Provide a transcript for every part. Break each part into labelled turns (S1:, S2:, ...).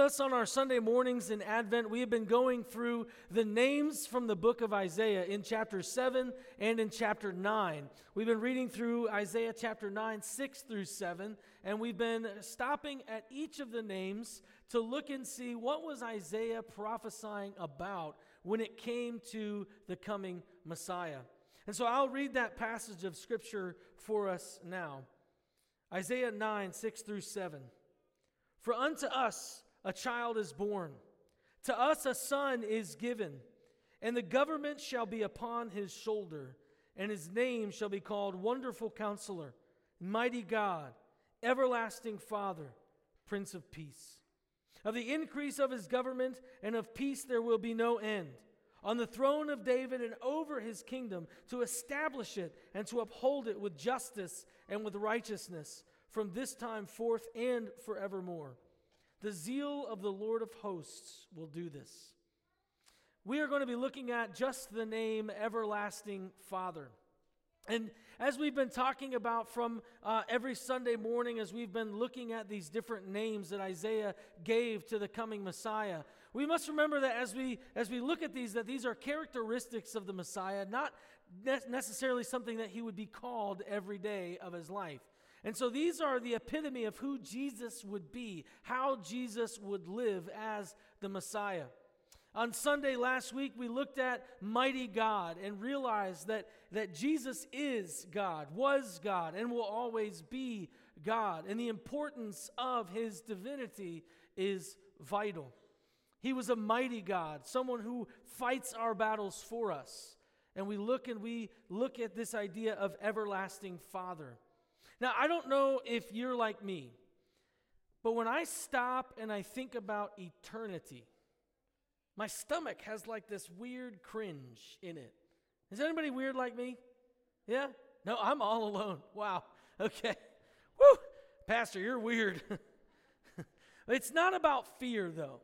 S1: us on our Sunday mornings in Advent, we have been going through the names from the book of Isaiah in chapter 7 and in chapter 9. We've been reading through Isaiah chapter 9, 6 through 7, and we've been stopping at each of the names to look and see what was Isaiah prophesying about when it came to the coming Messiah. And so I'll read that passage of scripture for us now. Isaiah 9, 6 through 7. For unto us, a child is born. To us a son is given, and the government shall be upon his shoulder, and his name shall be called Wonderful Counselor, Mighty God, Everlasting Father, Prince of Peace. Of the increase of his government and of peace there will be no end. On the throne of David and over his kingdom, to establish it and to uphold it with justice and with righteousness from this time forth and forevermore. The zeal of the Lord of hosts will do this. We are going to be looking at just the name Everlasting Father. And as we've been talking about from uh, every Sunday morning, as we've been looking at these different names that Isaiah gave to the coming Messiah, we must remember that as we as we look at these, that these are characteristics of the Messiah, not ne- necessarily something that he would be called every day of his life. And so these are the epitome of who Jesus would be, how Jesus would live as the Messiah. On Sunday last week, we looked at mighty God and realized that, that Jesus is God, was God, and will always be God. And the importance of his divinity is vital. He was a mighty God, someone who fights our battles for us. And we look and we look at this idea of everlasting Father. Now, I don't know if you're like me, but when I stop and I think about eternity, my stomach has like this weird cringe in it. Is anybody weird like me? Yeah? No, I'm all alone. Wow. Okay. Woo! Pastor, you're weird. it's not about fear, though.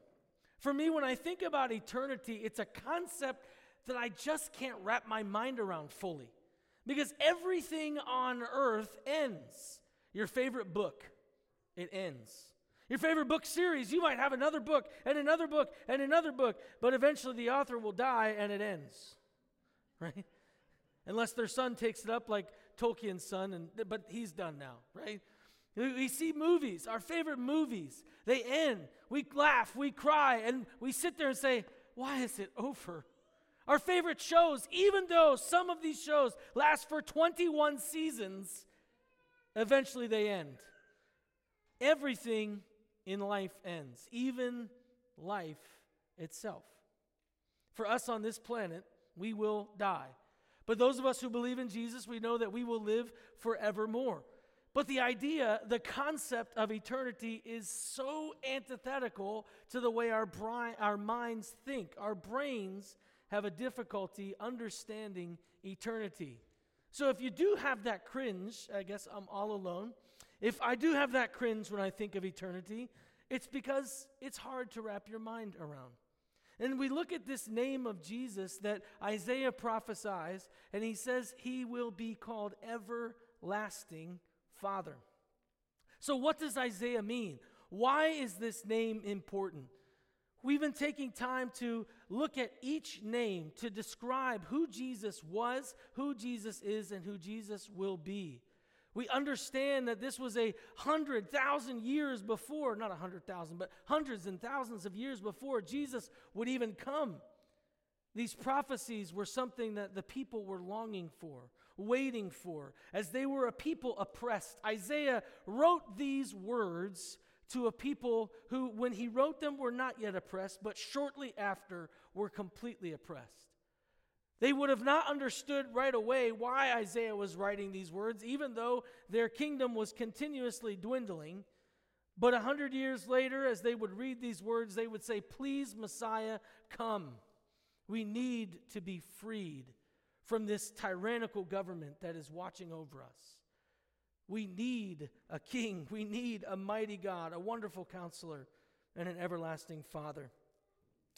S1: For me, when I think about eternity, it's a concept that I just can't wrap my mind around fully. Because everything on earth ends. Your favorite book, it ends. Your favorite book series, you might have another book and another book and another book, but eventually the author will die and it ends. Right? Unless their son takes it up like Tolkien's son, and, but he's done now, right? We see movies, our favorite movies, they end. We laugh, we cry, and we sit there and say, Why is it over? Our favorite shows, even though some of these shows last for 21 seasons, eventually they end. Everything in life ends, even life itself. For us on this planet, we will die. But those of us who believe in Jesus, we know that we will live forevermore. But the idea, the concept of eternity is so antithetical to the way our, bri- our minds think. Our brains have a difficulty understanding eternity. So if you do have that cringe, I guess I'm all alone. If I do have that cringe when I think of eternity, it's because it's hard to wrap your mind around. And we look at this name of Jesus that Isaiah prophesies, and he says he will be called Everlasting Father. So, what does Isaiah mean? Why is this name important? We've been taking time to look at each name to describe who Jesus was, who Jesus is, and who Jesus will be. We understand that this was a hundred thousand years before, not a hundred thousand, but hundreds and thousands of years before Jesus would even come. These prophecies were something that the people were longing for, waiting for, as they were a people oppressed. Isaiah wrote these words to a people who, when he wrote them, were not yet oppressed, but shortly after were completely oppressed. They would have not understood right away why Isaiah was writing these words, even though their kingdom was continuously dwindling. But a hundred years later, as they would read these words, they would say, Please, Messiah, come. We need to be freed from this tyrannical government that is watching over us. We need a king. We need a mighty God, a wonderful counselor, and an everlasting Father.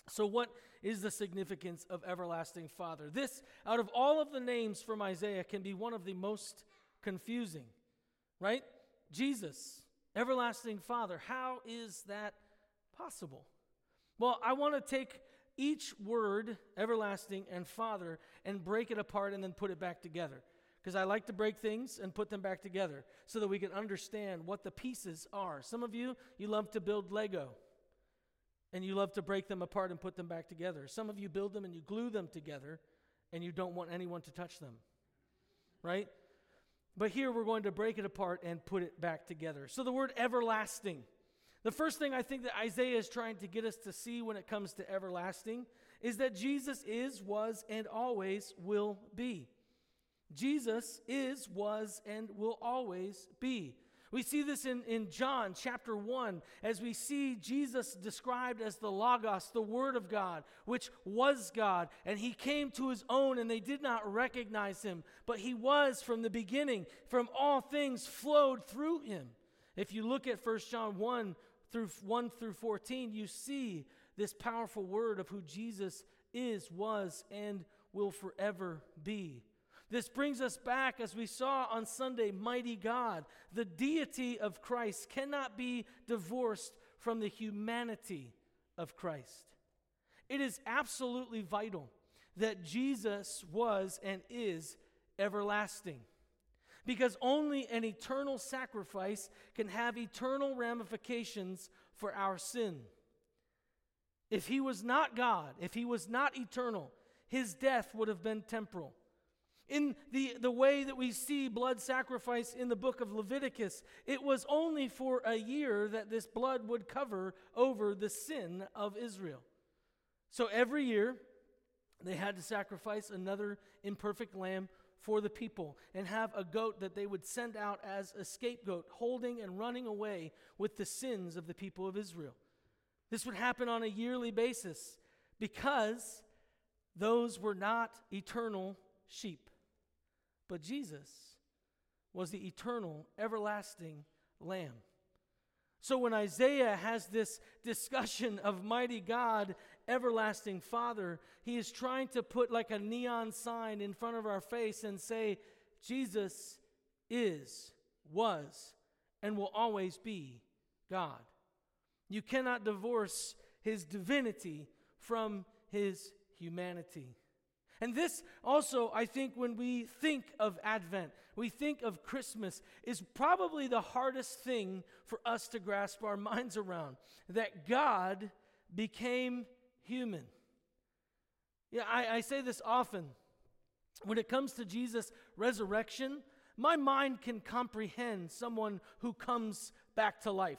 S1: So, what is the significance of everlasting Father? This, out of all of the names from Isaiah, can be one of the most confusing, right? Jesus, everlasting Father. How is that possible? Well, I want to take each word, everlasting and Father, and break it apart and then put it back together. Because I like to break things and put them back together so that we can understand what the pieces are. Some of you, you love to build Lego and you love to break them apart and put them back together. Some of you build them and you glue them together and you don't want anyone to touch them. Right? But here we're going to break it apart and put it back together. So the word everlasting. The first thing I think that Isaiah is trying to get us to see when it comes to everlasting is that Jesus is, was, and always will be. Jesus is, was, and will always be. We see this in, in John chapter 1 as we see Jesus described as the Logos, the Word of God, which was God. And he came to his own and they did not recognize him, but he was from the beginning. From all things flowed through him. If you look at 1 John 1 through 1 through 14, you see this powerful word of who Jesus is, was, and will forever be. This brings us back, as we saw on Sunday, mighty God. The deity of Christ cannot be divorced from the humanity of Christ. It is absolutely vital that Jesus was and is everlasting. Because only an eternal sacrifice can have eternal ramifications for our sin. If he was not God, if he was not eternal, his death would have been temporal. In the, the way that we see blood sacrifice in the book of Leviticus, it was only for a year that this blood would cover over the sin of Israel. So every year, they had to sacrifice another imperfect lamb for the people and have a goat that they would send out as a scapegoat, holding and running away with the sins of the people of Israel. This would happen on a yearly basis because those were not eternal sheep. But Jesus was the eternal, everlasting Lamb. So when Isaiah has this discussion of mighty God, everlasting Father, he is trying to put like a neon sign in front of our face and say, Jesus is, was, and will always be God. You cannot divorce his divinity from his humanity. And this also, I think, when we think of Advent, we think of Christmas, is probably the hardest thing for us to grasp our minds around that God became human. Yeah, I, I say this often. When it comes to Jesus' resurrection, my mind can comprehend someone who comes back to life.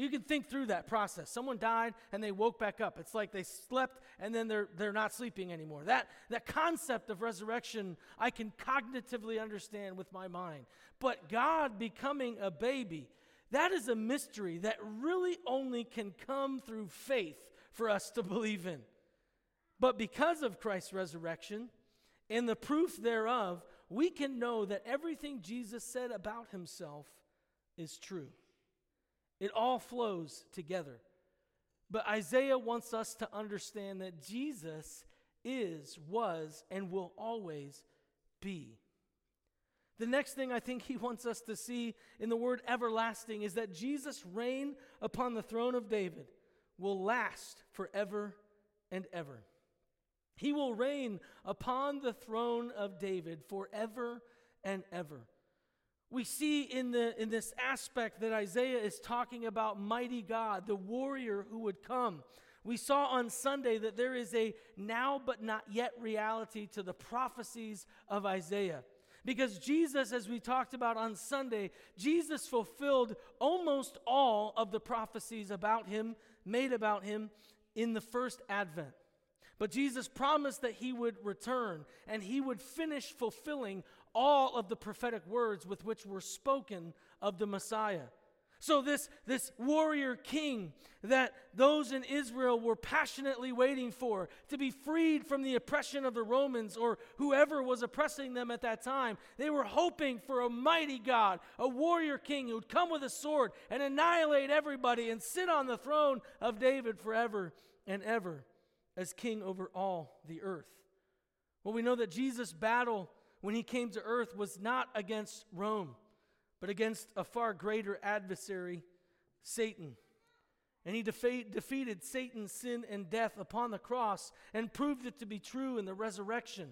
S1: You can think through that process. Someone died and they woke back up. It's like they slept and then they're, they're not sleeping anymore. That, that concept of resurrection, I can cognitively understand with my mind. But God becoming a baby, that is a mystery that really only can come through faith for us to believe in. But because of Christ's resurrection and the proof thereof, we can know that everything Jesus said about himself is true. It all flows together. But Isaiah wants us to understand that Jesus is, was, and will always be. The next thing I think he wants us to see in the word everlasting is that Jesus' reign upon the throne of David will last forever and ever. He will reign upon the throne of David forever and ever. We see in, the, in this aspect that Isaiah is talking about mighty God, the warrior who would come. We saw on Sunday that there is a now but not yet reality to the prophecies of Isaiah. Because Jesus, as we talked about on Sunday, Jesus fulfilled almost all of the prophecies about him, made about him in the first advent. But Jesus promised that he would return and he would finish fulfilling all of the prophetic words with which were spoken of the Messiah. So, this, this warrior king that those in Israel were passionately waiting for to be freed from the oppression of the Romans or whoever was oppressing them at that time, they were hoping for a mighty God, a warrior king who would come with a sword and annihilate everybody and sit on the throne of David forever and ever as king over all the earth. Well, we know that Jesus' battle when he came to earth was not against Rome, but against a far greater adversary, Satan. And he defa- defeated Satan's sin, and death upon the cross and proved it to be true in the resurrection.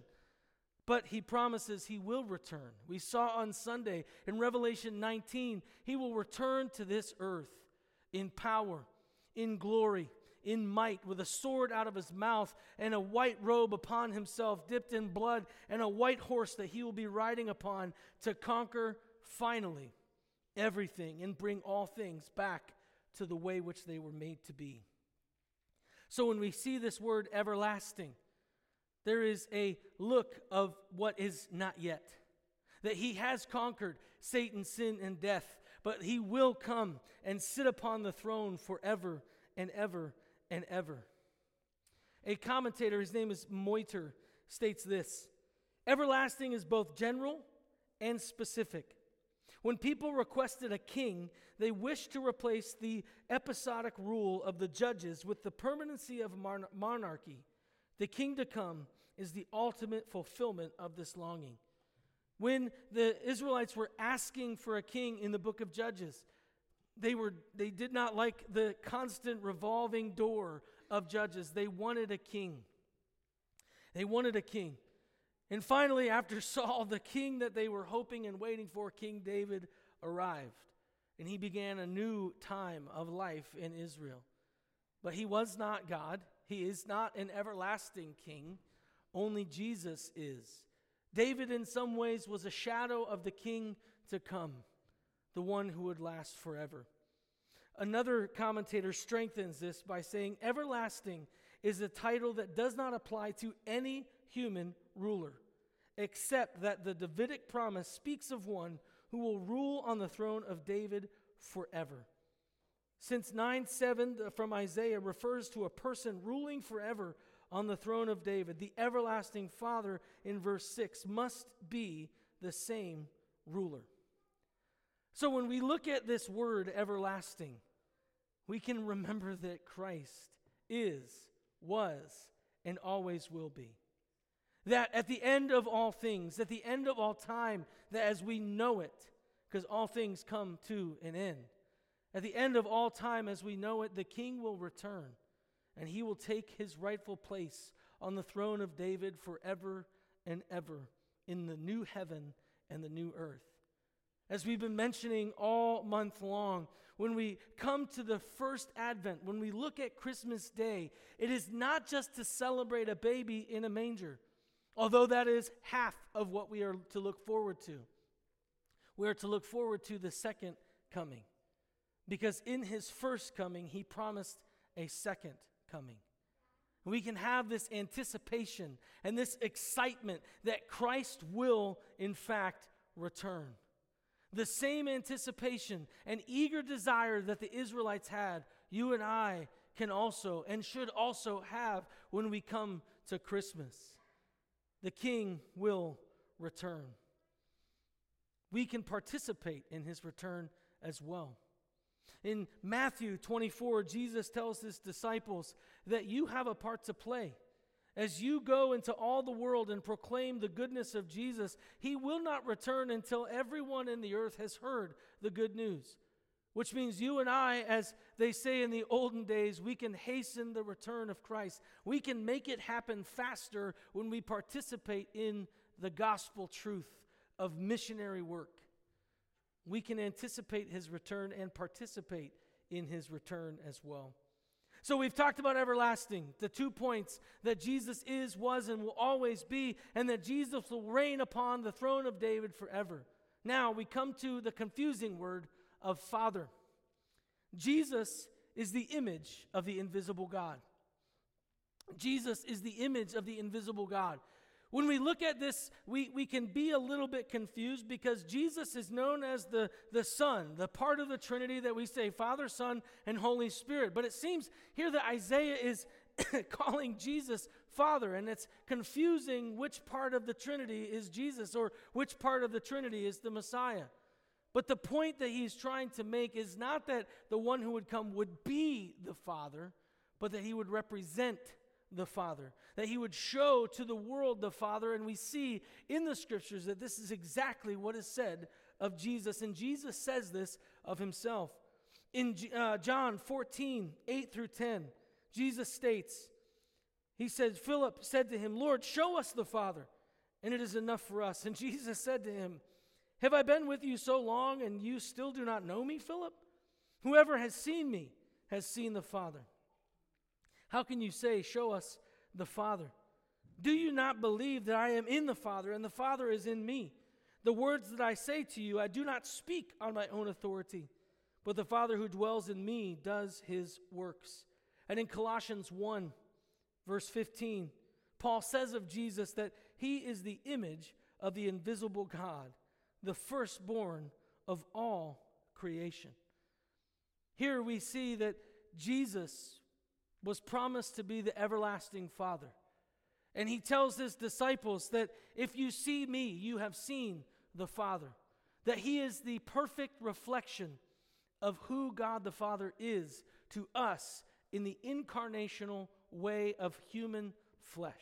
S1: But he promises he will return. We saw on Sunday in Revelation 19, he will return to this earth in power, in glory, in might, with a sword out of his mouth and a white robe upon himself, dipped in blood, and a white horse that he will be riding upon to conquer finally everything and bring all things back to the way which they were made to be. So when we see this word everlasting, there is a look of what is not yet. That he has conquered Satan, sin, and death, but he will come and sit upon the throne forever and ever and ever. A commentator, his name is Motyer, states this Everlasting is both general and specific. When people requested a king, they wished to replace the episodic rule of the judges with the permanency of mon- monarchy. The king to come is the ultimate fulfillment of this longing. When the Israelites were asking for a king in the book of Judges, they, were, they did not like the constant revolving door of judges. They wanted a king. They wanted a king. And finally, after Saul, the king that they were hoping and waiting for, King David, arrived. And he began a new time of life in Israel. But he was not God, he is not an everlasting king. Only Jesus is. David, in some ways, was a shadow of the king to come, the one who would last forever. Another commentator strengthens this by saying, Everlasting is a title that does not apply to any human ruler, except that the Davidic promise speaks of one who will rule on the throne of David forever. Since 9 7 uh, from Isaiah refers to a person ruling forever on the throne of David, the everlasting Father in verse 6 must be the same ruler. So when we look at this word everlasting, we can remember that Christ is, was, and always will be. That at the end of all things, at the end of all time, that as we know it, because all things come to an end, at the end of all time, as we know it, the king will return and he will take his rightful place on the throne of David forever and ever in the new heaven and the new earth. As we've been mentioning all month long, when we come to the first advent, when we look at Christmas Day, it is not just to celebrate a baby in a manger, although that is half of what we are to look forward to. We are to look forward to the second coming, because in his first coming, he promised a second coming. We can have this anticipation and this excitement that Christ will, in fact, return. The same anticipation and eager desire that the Israelites had, you and I can also and should also have when we come to Christmas. The King will return. We can participate in his return as well. In Matthew 24, Jesus tells his disciples that you have a part to play. As you go into all the world and proclaim the goodness of Jesus, he will not return until everyone in the earth has heard the good news. Which means you and I, as they say in the olden days, we can hasten the return of Christ. We can make it happen faster when we participate in the gospel truth of missionary work. We can anticipate his return and participate in his return as well. So we've talked about everlasting, the two points that Jesus is, was, and will always be, and that Jesus will reign upon the throne of David forever. Now we come to the confusing word of Father. Jesus is the image of the invisible God. Jesus is the image of the invisible God. When we look at this, we, we can be a little bit confused because Jesus is known as the, the Son, the part of the Trinity that we say Father, Son, and Holy Spirit. But it seems here that Isaiah is calling Jesus Father, and it's confusing which part of the Trinity is Jesus or which part of the Trinity is the Messiah. But the point that he's trying to make is not that the one who would come would be the Father, but that he would represent the Father, that he would show to the world the Father. And we see in the scriptures that this is exactly what is said of Jesus. And Jesus says this of himself. In uh, John 14, 8 through 10, Jesus states, He said, Philip said to him, Lord, show us the Father, and it is enough for us. And Jesus said to him, Have I been with you so long, and you still do not know me, Philip? Whoever has seen me has seen the Father. How can you say, Show us the Father? Do you not believe that I am in the Father, and the Father is in me? The words that I say to you, I do not speak on my own authority, but the Father who dwells in me does his works. And in Colossians 1, verse 15, Paul says of Jesus that he is the image of the invisible God, the firstborn of all creation. Here we see that Jesus was promised to be the everlasting Father. And he tells his disciples that if you see me, you have seen the Father. That he is the perfect reflection of who God the Father is to us in the incarnational way of human flesh.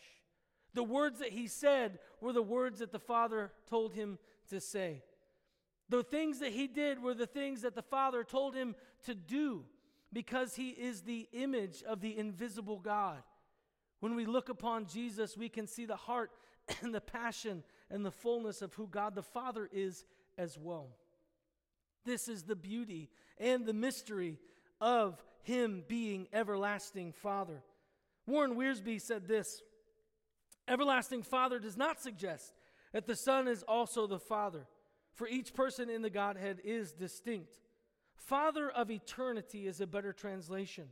S1: The words that he said were the words that the Father told him to say. The things that he did were the things that the Father told him to do because he is the image of the invisible God. When we look upon Jesus, we can see the heart and the passion and the fullness of who God the Father is as well. This is the beauty and the mystery of Him being everlasting Father. Warren Wiersbe said this Everlasting Father does not suggest that the Son is also the Father, for each person in the Godhead is distinct. Father of eternity is a better translation.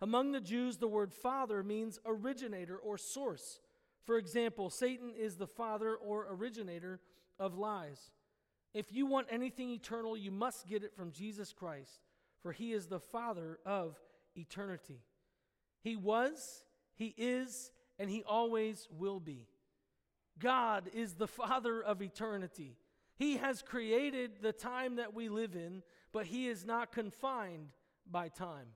S1: Among the Jews, the word father means originator or source. For example, Satan is the father or originator of lies. If you want anything eternal, you must get it from Jesus Christ, for he is the father of eternity. He was, he is, and he always will be. God is the father of eternity. He has created the time that we live in, but he is not confined by time.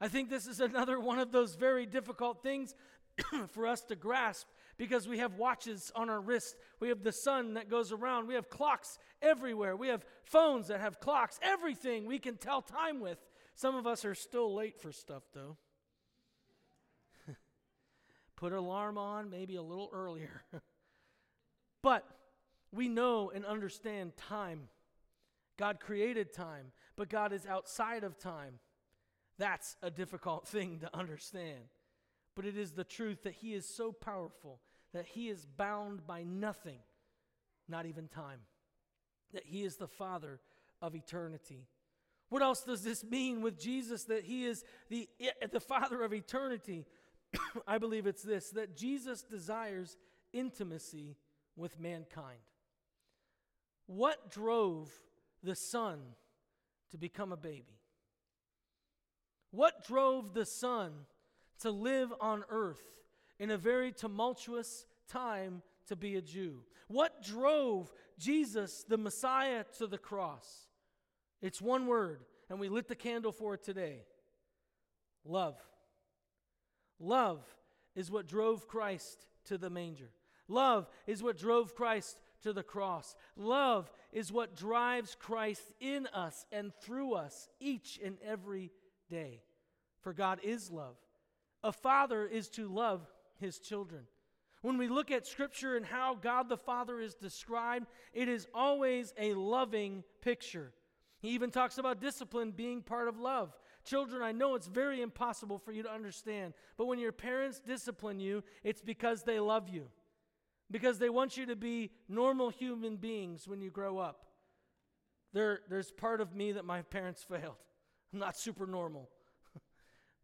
S1: I think this is another one of those very difficult things for us to grasp because we have watches on our wrist. We have the sun that goes around. We have clocks everywhere. We have phones that have clocks. Everything we can tell time with. Some of us are still late for stuff, though. Put alarm on maybe a little earlier. but we know and understand time. God created time, but God is outside of time. That's a difficult thing to understand. But it is the truth that He is so powerful that He is bound by nothing, not even time. That He is the Father of eternity. What else does this mean with Jesus that He is the, eh, the Father of eternity? I believe it's this that Jesus desires intimacy with mankind. What drove the Son to become a baby? What drove the Son to live on earth in a very tumultuous time to be a Jew? What drove Jesus, the Messiah, to the cross? It's one word, and we lit the candle for it today love. Love is what drove Christ to the manger. Love is what drove Christ to the cross. Love is what drives Christ in us and through us each and every day. For God is love. A father is to love his children. When we look at Scripture and how God the Father is described, it is always a loving picture. He even talks about discipline being part of love. Children, I know it's very impossible for you to understand, but when your parents discipline you, it's because they love you, because they want you to be normal human beings when you grow up. There, there's part of me that my parents failed. I'm not super normal.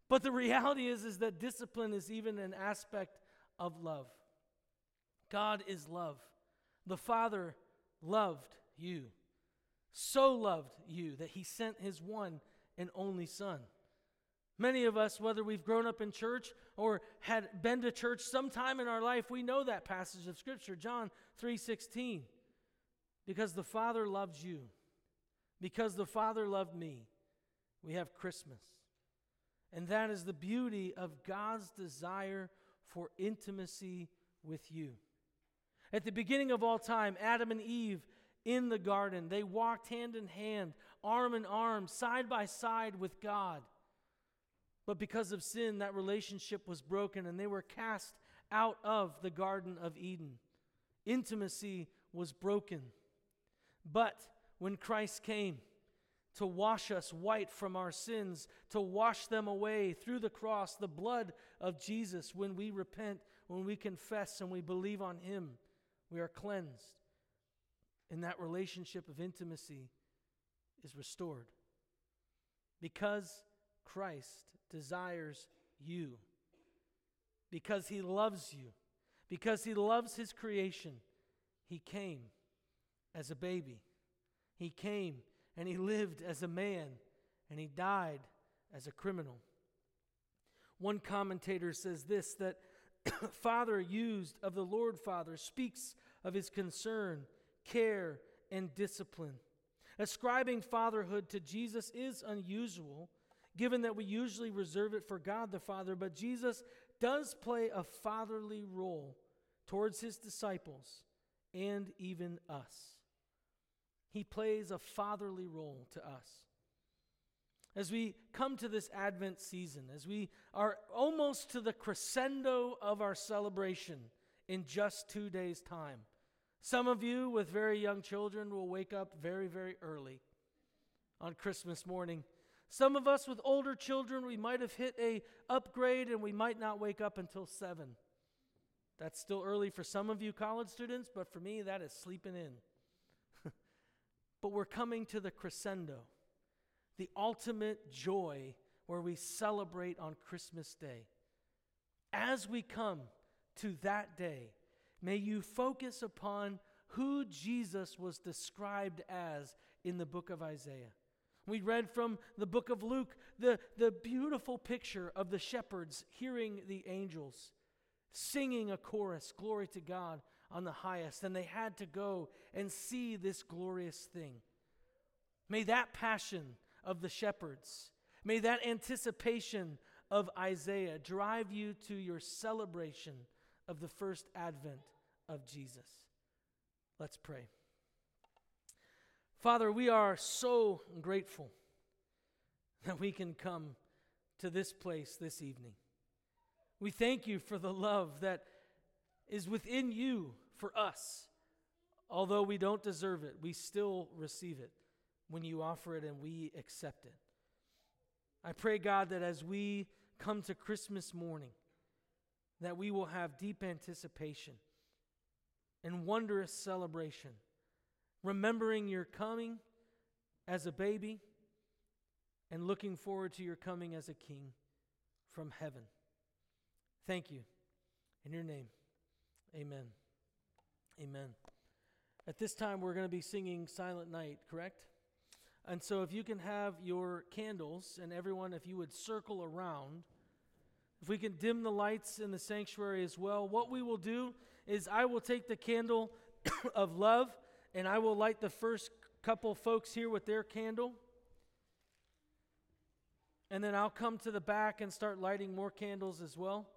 S1: but the reality is, is that discipline is even an aspect of love. God is love. The Father loved you, so loved you that He sent His one and only Son. Many of us, whether we've grown up in church or had been to church sometime in our life, we know that passage of Scripture, John 3:16. Because the Father loves you, because the Father loved me, we have Christmas. And that is the beauty of God's desire for intimacy with you. At the beginning of all time, Adam and Eve in the garden. They walked hand in hand, arm in arm, side by side with God. But because of sin, that relationship was broken and they were cast out of the Garden of Eden. Intimacy was broken. But when Christ came to wash us white from our sins, to wash them away through the cross, the blood of Jesus, when we repent, when we confess, and we believe on Him, we are cleansed. And that relationship of intimacy is restored. Because Christ desires you, because He loves you, because He loves His creation, He came as a baby. He came and He lived as a man, and He died as a criminal. One commentator says this that Father used of the Lord Father speaks of his concern, care, and discipline. Ascribing fatherhood to Jesus is unusual, given that we usually reserve it for God the Father, but Jesus does play a fatherly role towards his disciples and even us. He plays a fatherly role to us. As we come to this Advent season, as we are almost to the crescendo of our celebration in just two days' time, some of you with very young children will wake up very, very early on Christmas morning. Some of us with older children, we might have hit a upgrade and we might not wake up until 7. That's still early for some of you college students, but for me that is sleeping in. but we're coming to the crescendo, the ultimate joy where we celebrate on Christmas Day. As we come to that day, May you focus upon who Jesus was described as in the book of Isaiah. We read from the book of Luke the, the beautiful picture of the shepherds hearing the angels singing a chorus, Glory to God on the highest. And they had to go and see this glorious thing. May that passion of the shepherds, may that anticipation of Isaiah drive you to your celebration of the first advent of Jesus. Let's pray. Father, we are so grateful that we can come to this place this evening. We thank you for the love that is within you for us. Although we don't deserve it, we still receive it when you offer it and we accept it. I pray, God, that as we come to Christmas morning, that we will have deep anticipation and wondrous celebration, remembering your coming as a baby and looking forward to your coming as a king from heaven. Thank you. In your name, amen. Amen. At this time, we're going to be singing Silent Night, correct? And so, if you can have your candles, and everyone, if you would circle around, if we can dim the lights in the sanctuary as well, what we will do is I will take the candle of love and I will light the first couple folks here with their candle. And then I'll come to the back and start lighting more candles as well.